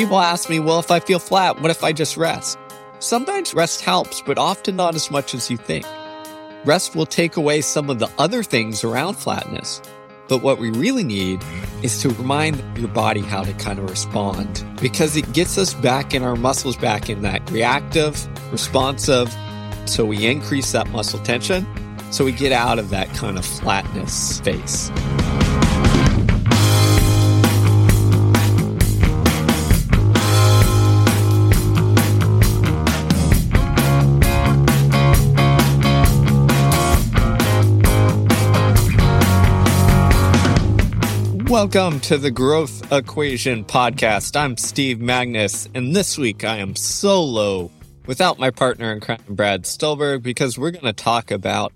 People ask me, well, if I feel flat, what if I just rest? Sometimes rest helps, but often not as much as you think. Rest will take away some of the other things around flatness. But what we really need is to remind your body how to kind of respond because it gets us back in our muscles back in that reactive, responsive. So we increase that muscle tension. So we get out of that kind of flatness space. Welcome to the Growth Equation Podcast. I'm Steve Magness, and this week I am solo without my partner in crime, Brad Stulberg, because we're going to talk about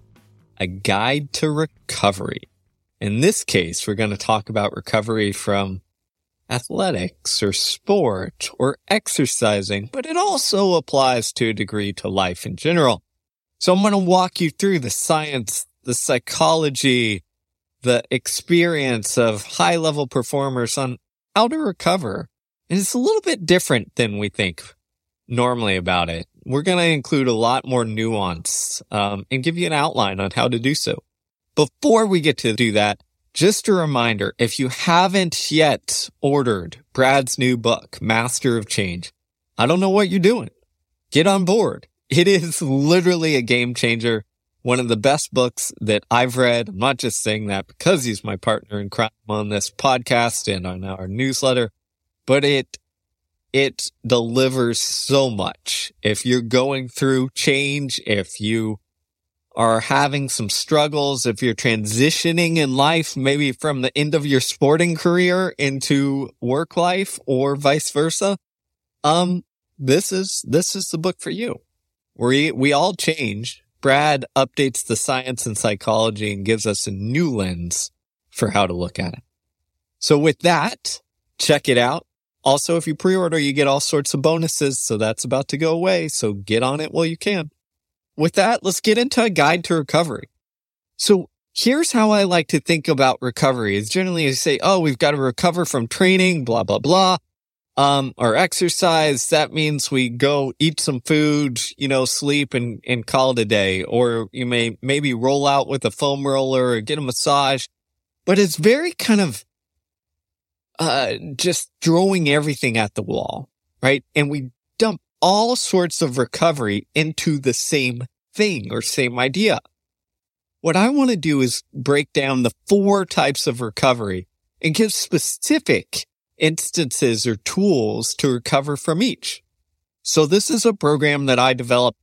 a guide to recovery. In this case, we're going to talk about recovery from athletics or sport or exercising, but it also applies to a degree to life in general. So I'm going to walk you through the science, the psychology, the experience of high level performers on how to recover. And it's a little bit different than we think normally about it. We're going to include a lot more nuance um, and give you an outline on how to do so. Before we get to do that, just a reminder, if you haven't yet ordered Brad's new book, Master of Change, I don't know what you're doing. Get on board. It is literally a game changer one of the best books that I've read. I'm not just saying that because he's my partner in crime on this podcast and on our newsletter, but it, it delivers so much. If you're going through change, if you are having some struggles, if you're transitioning in life, maybe from the end of your sporting career into work life or vice versa, um, this is, this is the book for you. We, we all change Brad updates the science and psychology and gives us a new lens for how to look at it. So with that, check it out. Also, if you pre-order, you get all sorts of bonuses. So that's about to go away. So get on it while you can. With that, let's get into a guide to recovery. So here's how I like to think about recovery is generally I say, Oh, we've got to recover from training, blah, blah, blah um, or exercise, that means we go eat some food, you know, sleep and, and call it a day. Or you may maybe roll out with a foam roller or get a massage. But it's very kind of, uh, just throwing everything at the wall, right? And we dump all sorts of recovery into the same thing or same idea. What I want to do is break down the four types of recovery and give specific instances or tools to recover from each. So this is a program that I developed,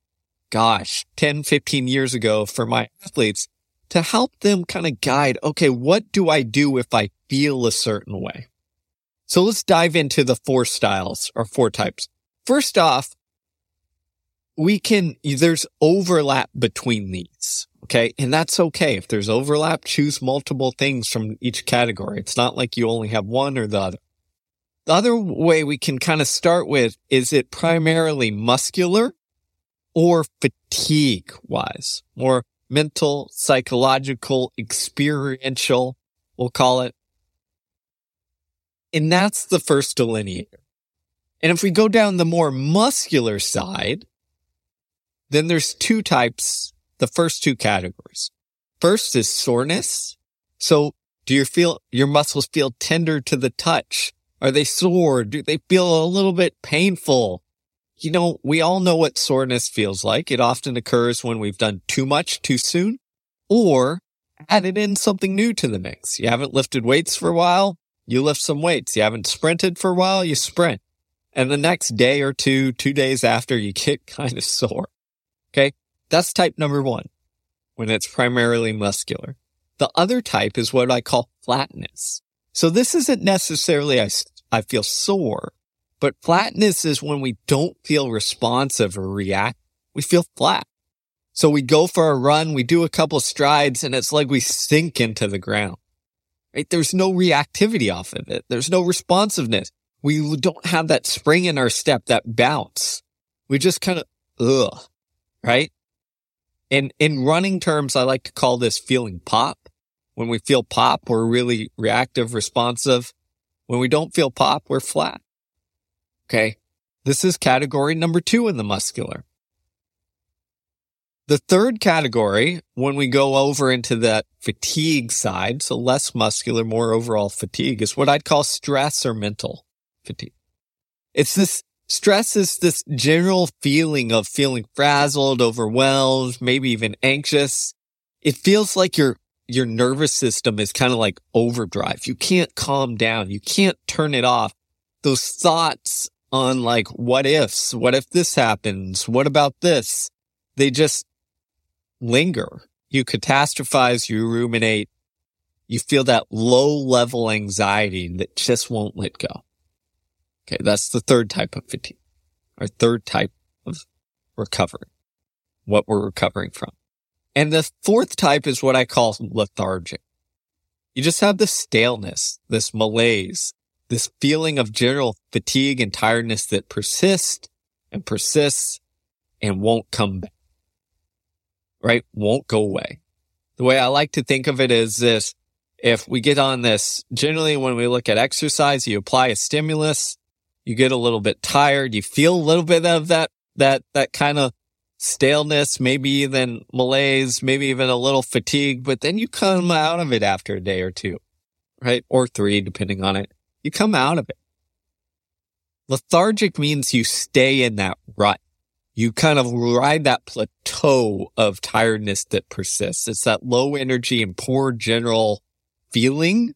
gosh, 10, 15 years ago for my athletes to help them kind of guide, okay, what do I do if I feel a certain way? So let's dive into the four styles or four types. First off, we can, there's overlap between these. Okay. And that's okay. If there's overlap, choose multiple things from each category. It's not like you only have one or the other. The other way we can kind of start with is it primarily muscular or fatigue wise, more mental, psychological, experiential, we'll call it. And that's the first delineator. And if we go down the more muscular side, then there's two types, the first two categories. First is soreness. So do you feel your muscles feel tender to the touch? Are they sore? Do they feel a little bit painful? You know, we all know what soreness feels like. It often occurs when we've done too much too soon or added in something new to the mix. You haven't lifted weights for a while. You lift some weights. You haven't sprinted for a while. You sprint. And the next day or two, two days after you get kind of sore. Okay. That's type number one when it's primarily muscular. The other type is what I call flatness. So this isn't necessarily I, I feel sore, but flatness is when we don't feel responsive or react. We feel flat. So we go for a run, we do a couple strides and it's like we sink into the ground, right? There's no reactivity off of it. There's no responsiveness. We don't have that spring in our step, that bounce. We just kind of, ugh, right? And in running terms, I like to call this feeling pop. When we feel pop, we're really reactive, responsive. When we don't feel pop, we're flat. Okay. This is category number two in the muscular. The third category, when we go over into that fatigue side, so less muscular, more overall fatigue, is what I'd call stress or mental fatigue. It's this stress is this general feeling of feeling frazzled, overwhelmed, maybe even anxious. It feels like your, your nervous system is kind of like overdrive. You can't calm down. You can't turn it off. Those thoughts on like, what ifs? What if this happens? What about this? They just linger. You catastrophize, you ruminate, you feel that low level anxiety that just won't let go. Okay. That's the third type of fatigue or third type of recovery, what we're recovering from. And the fourth type is what I call lethargic. You just have this staleness, this malaise, this feeling of general fatigue and tiredness that persists and persists and won't come back right, won't go away. The way I like to think of it is this. If we get on this, generally when we look at exercise, you apply a stimulus, you get a little bit tired, you feel a little bit of that, that, that kind of staleness, maybe even malaise, maybe even a little fatigue, but then you come out of it after a day or two, right? Or three, depending on it. You come out of it. Lethargic means you stay in that rut you kind of ride that plateau of tiredness that persists. It's that low energy and poor general feeling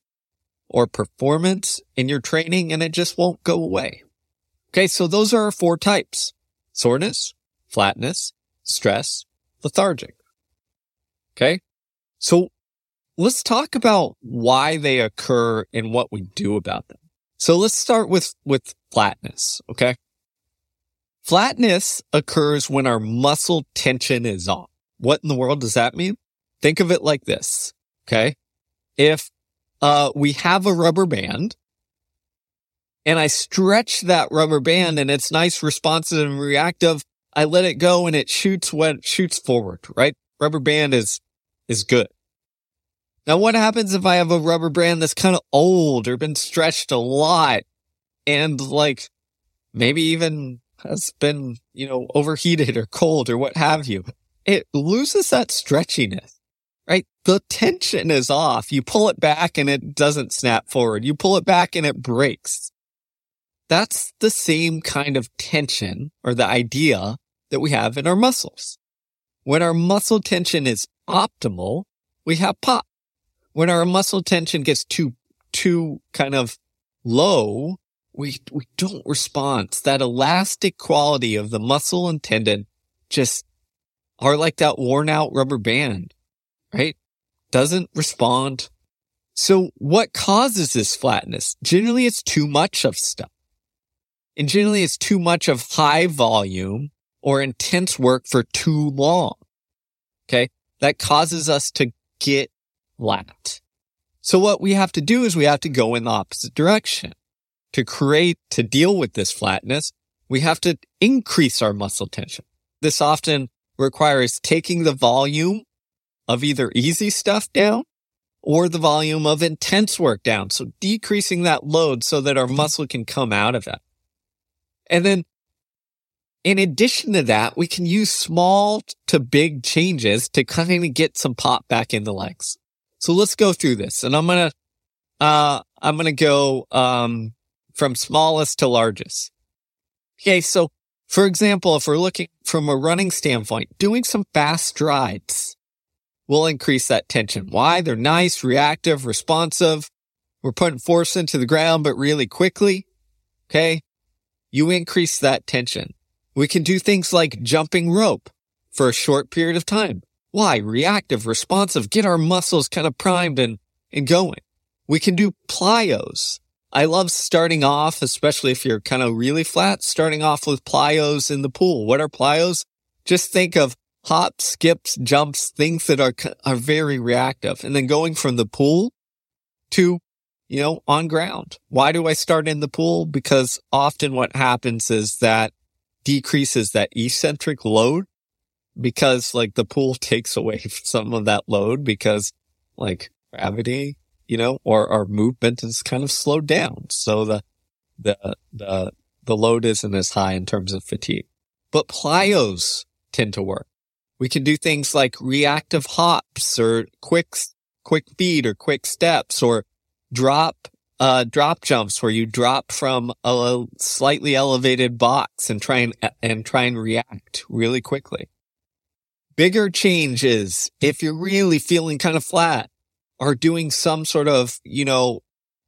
or performance in your training and it just won't go away. Okay. So those are our four types. Soreness, flatness, stress, lethargic. Okay. So let's talk about why they occur and what we do about them. So let's start with, with flatness. Okay. Flatness occurs when our muscle tension is off. What in the world does that mean? Think of it like this. Okay. If, uh, we have a rubber band and I stretch that rubber band and it's nice, responsive and reactive. I let it go and it shoots what shoots forward, right? Rubber band is, is good. Now, what happens if I have a rubber band that's kind of old or been stretched a lot and like maybe even has been, you know, overheated or cold or what have you, it loses that stretchiness, right? The tension is off. You pull it back and it doesn't snap forward. You pull it back and it breaks. That's the same kind of tension or the idea that we have in our muscles. When our muscle tension is optimal, we have pop. When our muscle tension gets too, too kind of low, we, we don't respond. that elastic quality of the muscle and tendon just are like that worn out rubber band, right? Doesn't respond. So what causes this flatness? Generally, it's too much of stuff. And generally, it's too much of high volume or intense work for too long. Okay. That causes us to get flat. So what we have to do is we have to go in the opposite direction to create, to deal with this flatness, we have to increase our muscle tension. This often requires taking the volume of either easy stuff down or the volume of intense work down. So decreasing that load so that our muscle can come out of it. And then in addition to that, we can use small to big changes to kind of get some pop back in the legs. So let's go through this and I'm going to, uh, I'm going to go, um, from smallest to largest. Okay. So for example, if we're looking from a running standpoint, doing some fast strides will increase that tension. Why? They're nice, reactive, responsive. We're putting force into the ground, but really quickly. Okay. You increase that tension. We can do things like jumping rope for a short period of time. Why? Reactive, responsive, get our muscles kind of primed and, and going. We can do plyos I love starting off, especially if you're kind of really flat, starting off with plyos in the pool. What are plyos? Just think of hops, skips, jumps, things that are, are very reactive and then going from the pool to, you know, on ground. Why do I start in the pool? Because often what happens is that decreases that eccentric load because like the pool takes away some of that load because like gravity you know, or our movement is kind of slowed down. So the, the, the, the load isn't as high in terms of fatigue. But plyos tend to work. We can do things like reactive hops or quick, quick feet or quick steps or drop, uh, drop jumps where you drop from a slightly elevated box and try and, and try and react really quickly. Bigger changes if you're really feeling kind of flat or doing some sort of, you know,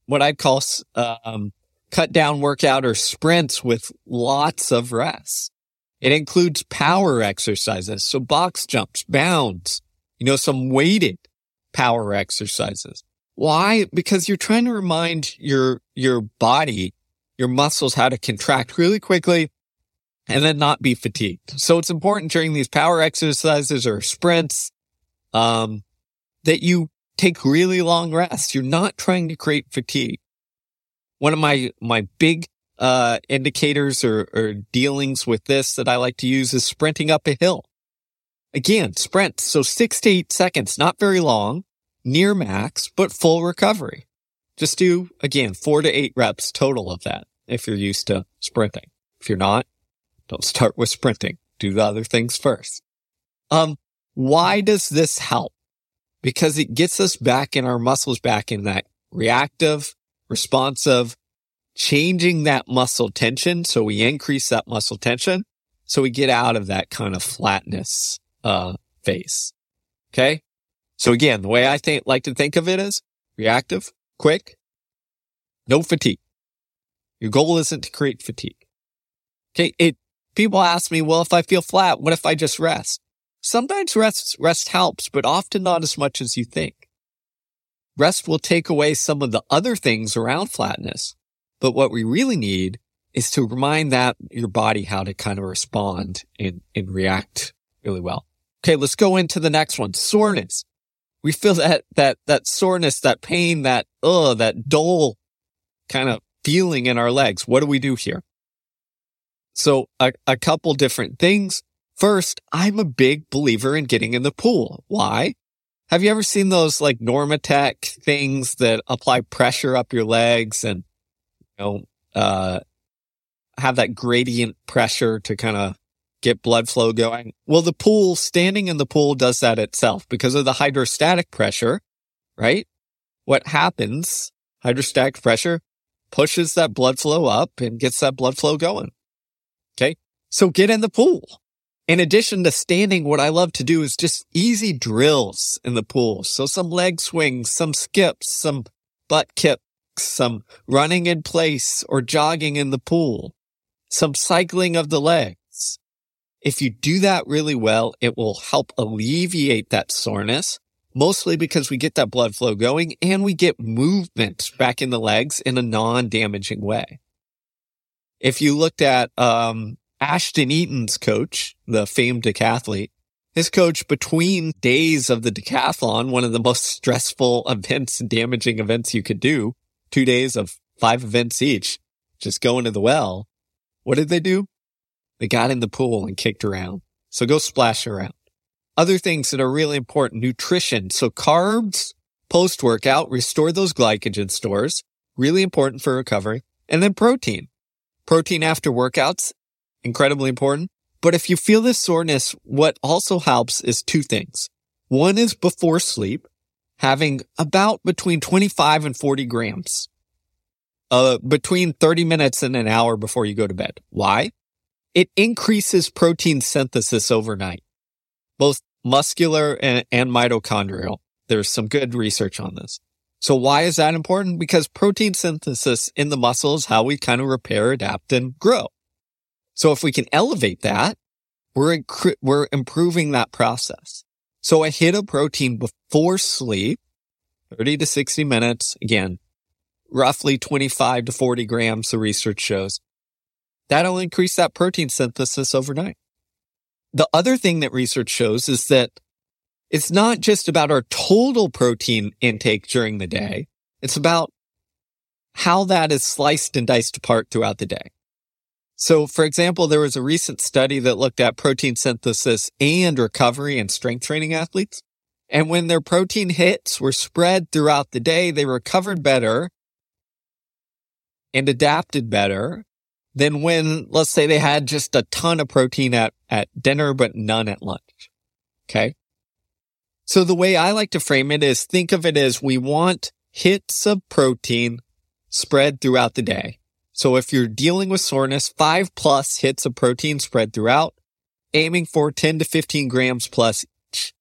what I'd call, um, cut down workout or sprints with lots of rest. It includes power exercises. So box jumps, bounds, you know, some weighted power exercises. Why? Because you're trying to remind your, your body, your muscles how to contract really quickly and then not be fatigued. So it's important during these power exercises or sprints, um, that you take really long rests. You're not trying to create fatigue. One of my, my big, uh, indicators or, or dealings with this that I like to use is sprinting up a hill. Again, sprint. So six to eight seconds, not very long, near max, but full recovery. Just do again, four to eight reps total of that if you're used to sprinting. If you're not, don't start with sprinting. Do the other things first. Um, why does this help? Because it gets us back in our muscles back in that reactive, responsive, changing that muscle tension. So we increase that muscle tension. So we get out of that kind of flatness, uh, phase. Okay. So again, the way I think, like to think of it is reactive, quick, no fatigue. Your goal isn't to create fatigue. Okay. It, people ask me, well, if I feel flat, what if I just rest? Sometimes rest, rest helps, but often not as much as you think. Rest will take away some of the other things around flatness. But what we really need is to remind that your body how to kind of respond and, and react really well. Okay. Let's go into the next one. Soreness. We feel that, that, that soreness, that pain, that, uh, that dull kind of feeling in our legs. What do we do here? So a, a couple different things. First, I'm a big believer in getting in the pool. Why? Have you ever seen those like Normatec things that apply pressure up your legs and, you know, uh, have that gradient pressure to kind of get blood flow going? Well, the pool, standing in the pool does that itself because of the hydrostatic pressure, right? What happens? Hydrostatic pressure pushes that blood flow up and gets that blood flow going. Okay. So get in the pool. In addition to standing, what I love to do is just easy drills in the pool. So some leg swings, some skips, some butt kicks, some running in place or jogging in the pool, some cycling of the legs. If you do that really well, it will help alleviate that soreness, mostly because we get that blood flow going and we get movement back in the legs in a non-damaging way. If you looked at, um, Ashton Eaton's coach, the famed decathlete, his coach between days of the decathlon, one of the most stressful events and damaging events you could do, two days of five events each, just going to the well. What did they do? They got in the pool and kicked around. So go splash around. Other things that are really important, nutrition. So carbs post workout, restore those glycogen stores. Really important for recovery. And then protein. Protein after workouts incredibly important. But if you feel this soreness, what also helps is two things. One is before sleep, having about between 25 and 40 grams, uh, between 30 minutes and an hour before you go to bed. Why? It increases protein synthesis overnight, both muscular and, and mitochondrial. There's some good research on this. So why is that important? Because protein synthesis in the muscle is how we kind of repair, adapt, and grow. So if we can elevate that, we're, we're improving that process. So a hit of protein before sleep, 30 to 60 minutes, again, roughly 25 to 40 grams, the research shows. That'll increase that protein synthesis overnight. The other thing that research shows is that it's not just about our total protein intake during the day. It's about how that is sliced and diced apart throughout the day. So, for example, there was a recent study that looked at protein synthesis and recovery in strength training athletes. And when their protein hits were spread throughout the day, they recovered better and adapted better than when, let's say they had just a ton of protein at, at dinner, but none at lunch. Okay. So the way I like to frame it is think of it as we want hits of protein spread throughout the day. So if you're dealing with soreness, five plus hits of protein spread throughout, aiming for 10 to 15 grams plus each.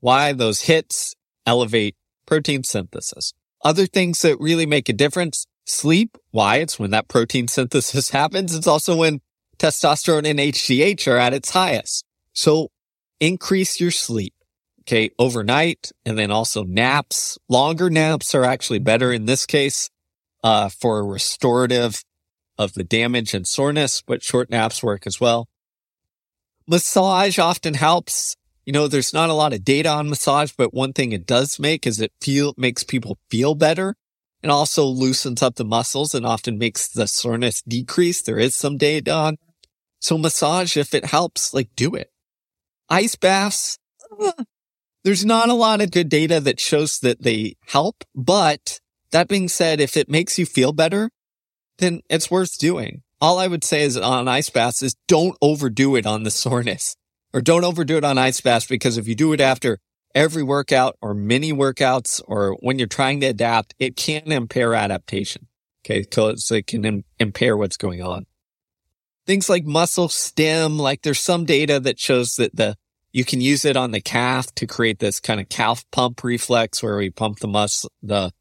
Why those hits elevate protein synthesis. Other things that really make a difference, sleep. Why? It's when that protein synthesis happens. It's also when testosterone and HGH are at its highest. So increase your sleep. Okay. Overnight and then also naps. Longer naps are actually better in this case, uh, for restorative of the damage and soreness, but short naps work as well. Massage often helps. You know, there's not a lot of data on massage, but one thing it does make is it feel, makes people feel better and also loosens up the muscles and often makes the soreness decrease. There is some data on. So massage, if it helps, like do it. Ice baths. There's not a lot of good data that shows that they help, but that being said, if it makes you feel better, then it's worth doing. All I would say is on ice baths is don't overdo it on the soreness or don't overdo it on ice baths because if you do it after every workout or many workouts or when you're trying to adapt, it can impair adaptation. Okay. Cause it can Im- impair what's going on. Things like muscle stim, like there's some data that shows that the, you can use it on the calf to create this kind of calf pump reflex where we pump the muscle, the,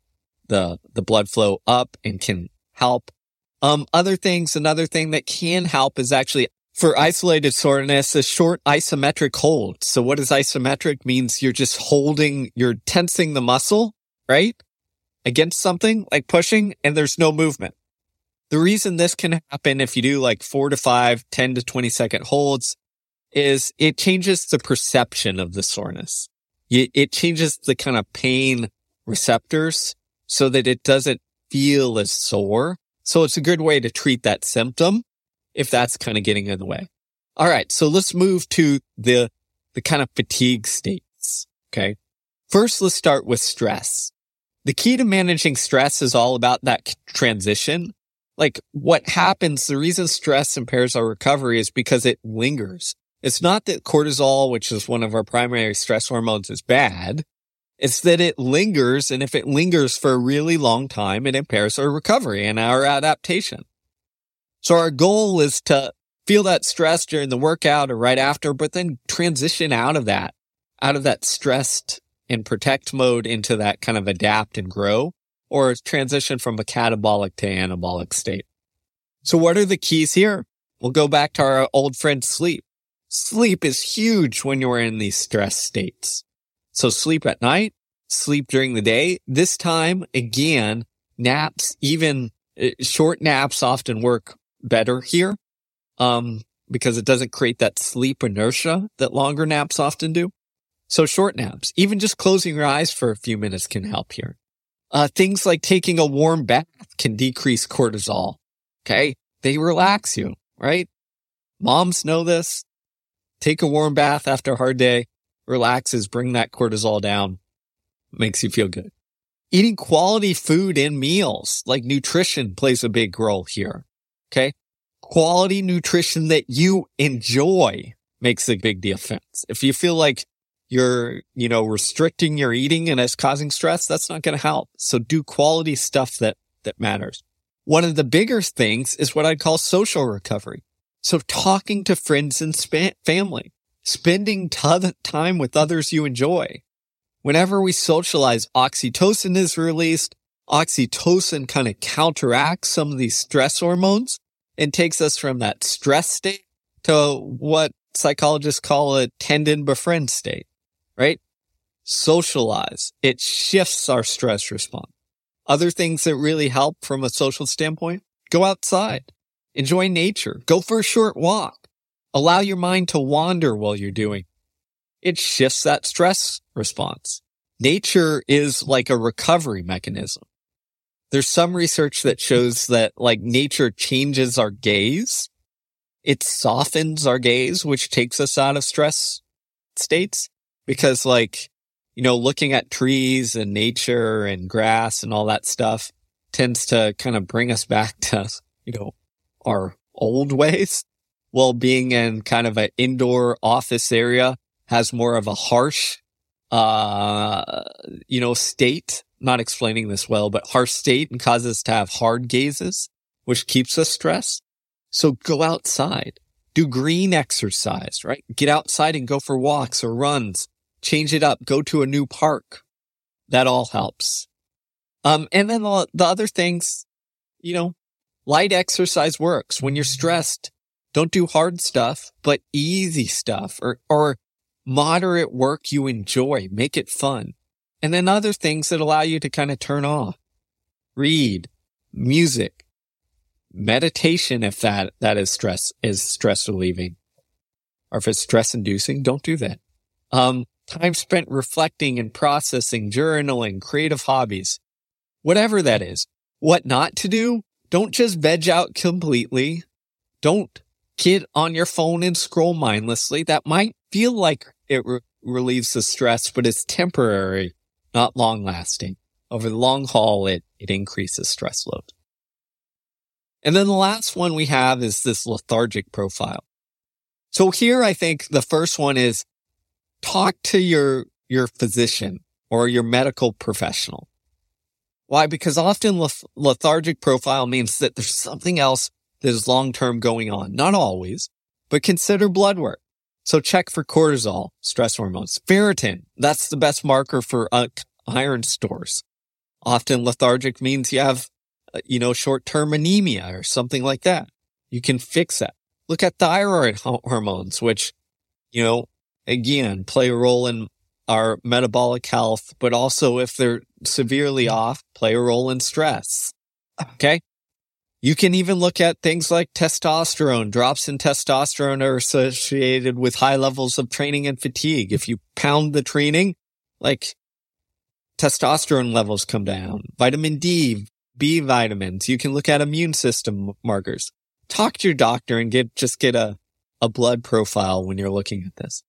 the, the blood flow up and can help. Um, other things, another thing that can help is actually for isolated soreness, a short isometric hold. So what is isometric means you're just holding, you're tensing the muscle, right? Against something like pushing and there's no movement. The reason this can happen if you do like four to five, 10 to 20 second holds is it changes the perception of the soreness. It changes the kind of pain receptors so that it doesn't feel as sore. So it's a good way to treat that symptom if that's kind of getting in the way. All right. So let's move to the, the kind of fatigue states. Okay. First, let's start with stress. The key to managing stress is all about that transition. Like what happens, the reason stress impairs our recovery is because it lingers. It's not that cortisol, which is one of our primary stress hormones, is bad. It's that it lingers. And if it lingers for a really long time, it impairs our recovery and our adaptation. So our goal is to feel that stress during the workout or right after, but then transition out of that, out of that stressed and protect mode into that kind of adapt and grow or transition from a catabolic to anabolic state. So what are the keys here? We'll go back to our old friend sleep. Sleep is huge when you're in these stress states. So sleep at night, sleep during the day. This time, again, naps, even uh, short naps often work better here. Um, because it doesn't create that sleep inertia that longer naps often do. So short naps, even just closing your eyes for a few minutes can help here. Uh, things like taking a warm bath can decrease cortisol. Okay. They relax you, right? Moms know this. Take a warm bath after a hard day, relaxes, bring that cortisol down, makes you feel good. Eating quality food and meals, like nutrition plays a big role here. Okay. Quality nutrition that you enjoy makes a big difference. If you feel like you're, you know, restricting your eating and it's causing stress, that's not going to help. So do quality stuff that, that matters. One of the bigger things is what I'd call social recovery. So talking to friends and sp- family, spending t- time with others you enjoy. Whenever we socialize, oxytocin is released. Oxytocin kind of counteracts some of these stress hormones and takes us from that stress state to what psychologists call a tend and befriend state, right? Socialize. It shifts our stress response. Other things that really help from a social standpoint, go outside, enjoy nature, go for a short walk, allow your mind to wander while you're doing. It shifts that stress response. Nature is like a recovery mechanism there's some research that shows that like nature changes our gaze. It softens our gaze, which takes us out of stress states because like, you know, looking at trees and nature and grass and all that stuff tends to kind of bring us back to, you know, our old ways. Well, being in kind of an indoor office area has more of a harsh, uh, you know, state. Not explaining this well, but harsh state and causes us to have hard gazes, which keeps us stressed. So go outside, do green exercise, right? Get outside and go for walks or runs, change it up, go to a new park. That all helps. Um, and then the, the other things, you know, light exercise works. When you're stressed, don't do hard stuff, but easy stuff or, or moderate work you enjoy. Make it fun. And then other things that allow you to kind of turn off. Read, music, meditation if that, that is stress, is stress relieving. Or if it's stress inducing, don't do that. Um, time spent reflecting and processing, journaling, creative hobbies, whatever that is. What not to do? Don't just veg out completely. Don't get on your phone and scroll mindlessly. That might feel like it re- relieves the stress, but it's temporary not long lasting. Over the long haul, it, it increases stress load. And then the last one we have is this lethargic profile. So here I think the first one is talk to your, your physician or your medical professional. Why? Because often lethargic profile means that there's something else that is long term going on. Not always, but consider blood work. So check for cortisol, stress hormones, ferritin. That's the best marker for uh, iron stores. Often lethargic means you have, uh, you know, short-term anemia or something like that. You can fix that. Look at thyroid hormones, which, you know, again, play a role in our metabolic health, but also if they're severely off, play a role in stress. Okay. You can even look at things like testosterone. Drops in testosterone are associated with high levels of training and fatigue. If you pound the training, like testosterone levels come down, vitamin D, B vitamins. You can look at immune system markers. Talk to your doctor and get, just get a, a blood profile when you're looking at this.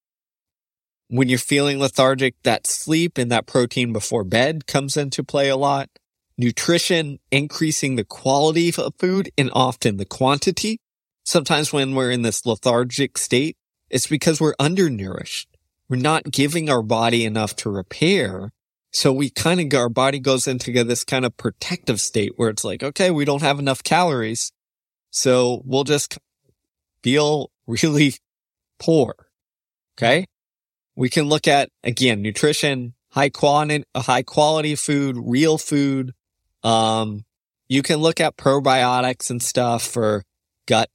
When you're feeling lethargic, that sleep and that protein before bed comes into play a lot nutrition, increasing the quality of food and often the quantity. Sometimes when we're in this lethargic state, it's because we're undernourished. We're not giving our body enough to repair. So we kind of, our body goes into this kind of protective state where it's like, okay, we don't have enough calories. So we'll just feel really poor. Okay. We can look at again, nutrition, high quality, high quality food, real food, um, you can look at probiotics and stuff for gut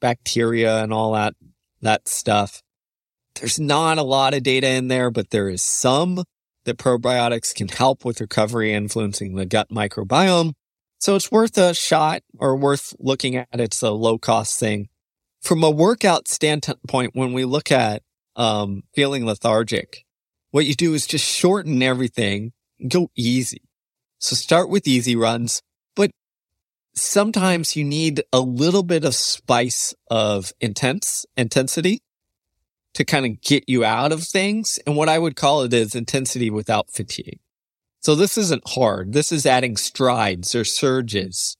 bacteria and all that, that stuff. There's not a lot of data in there, but there is some that probiotics can help with recovery influencing the gut microbiome. So it's worth a shot or worth looking at. It's a low cost thing. From a workout standpoint, when we look at um, feeling lethargic, what you do is just shorten everything, go easy. So start with easy runs, but sometimes you need a little bit of spice of intense intensity to kind of get you out of things. And what I would call it is intensity without fatigue. So this isn't hard. This is adding strides or surges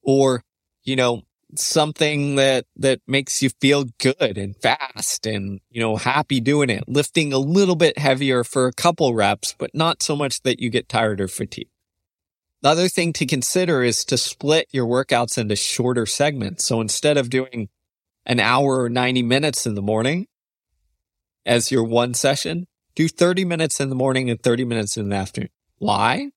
or, you know, something that, that makes you feel good and fast and, you know, happy doing it, lifting a little bit heavier for a couple reps, but not so much that you get tired or fatigued. The other thing to consider is to split your workouts into shorter segments. So instead of doing an hour or 90 minutes in the morning as your one session, do 30 minutes in the morning and 30 minutes in the afternoon. Why?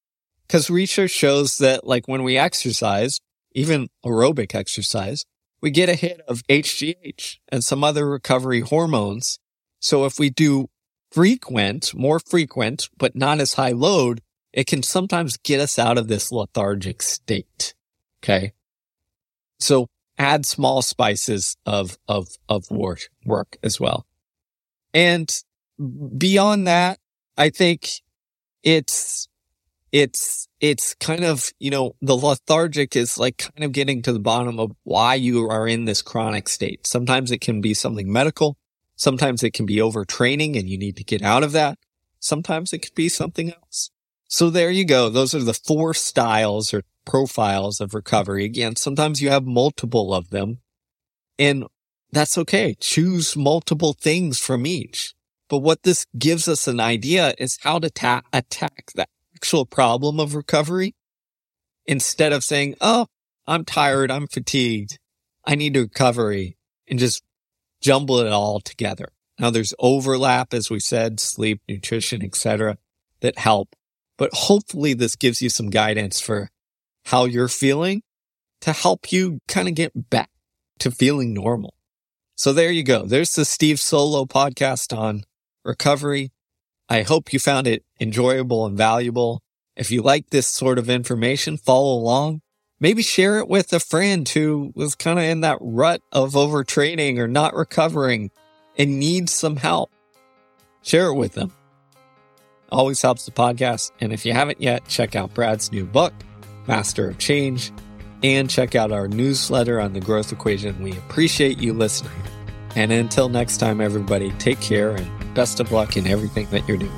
Because research shows that like when we exercise, even aerobic exercise, we get a hit of HGH and some other recovery hormones. So if we do frequent, more frequent, but not as high load, it can sometimes get us out of this lethargic state. Okay. So add small spices of, of, of work, work as well. And beyond that, I think it's, it's, it's kind of, you know, the lethargic is like kind of getting to the bottom of why you are in this chronic state. Sometimes it can be something medical. Sometimes it can be overtraining and you need to get out of that. Sometimes it could be something else. So there you go. Those are the four styles or profiles of recovery. Again, sometimes you have multiple of them. And that's okay. Choose multiple things from each. But what this gives us an idea is how to ta- attack the actual problem of recovery instead of saying, Oh, I'm tired. I'm fatigued. I need recovery and just jumble it all together. Now there's overlap, as we said, sleep, nutrition, etc., that help. But hopefully this gives you some guidance for how you're feeling to help you kind of get back to feeling normal. So there you go. There's the Steve Solo podcast on recovery. I hope you found it enjoyable and valuable. If you like this sort of information, follow along maybe share it with a friend who was kind of in that rut of overtraining or not recovering and needs some help. Share it with them. Always helps the podcast. And if you haven't yet, check out Brad's new book, Master of Change, and check out our newsletter on the growth equation. We appreciate you listening. And until next time, everybody, take care and best of luck in everything that you're doing.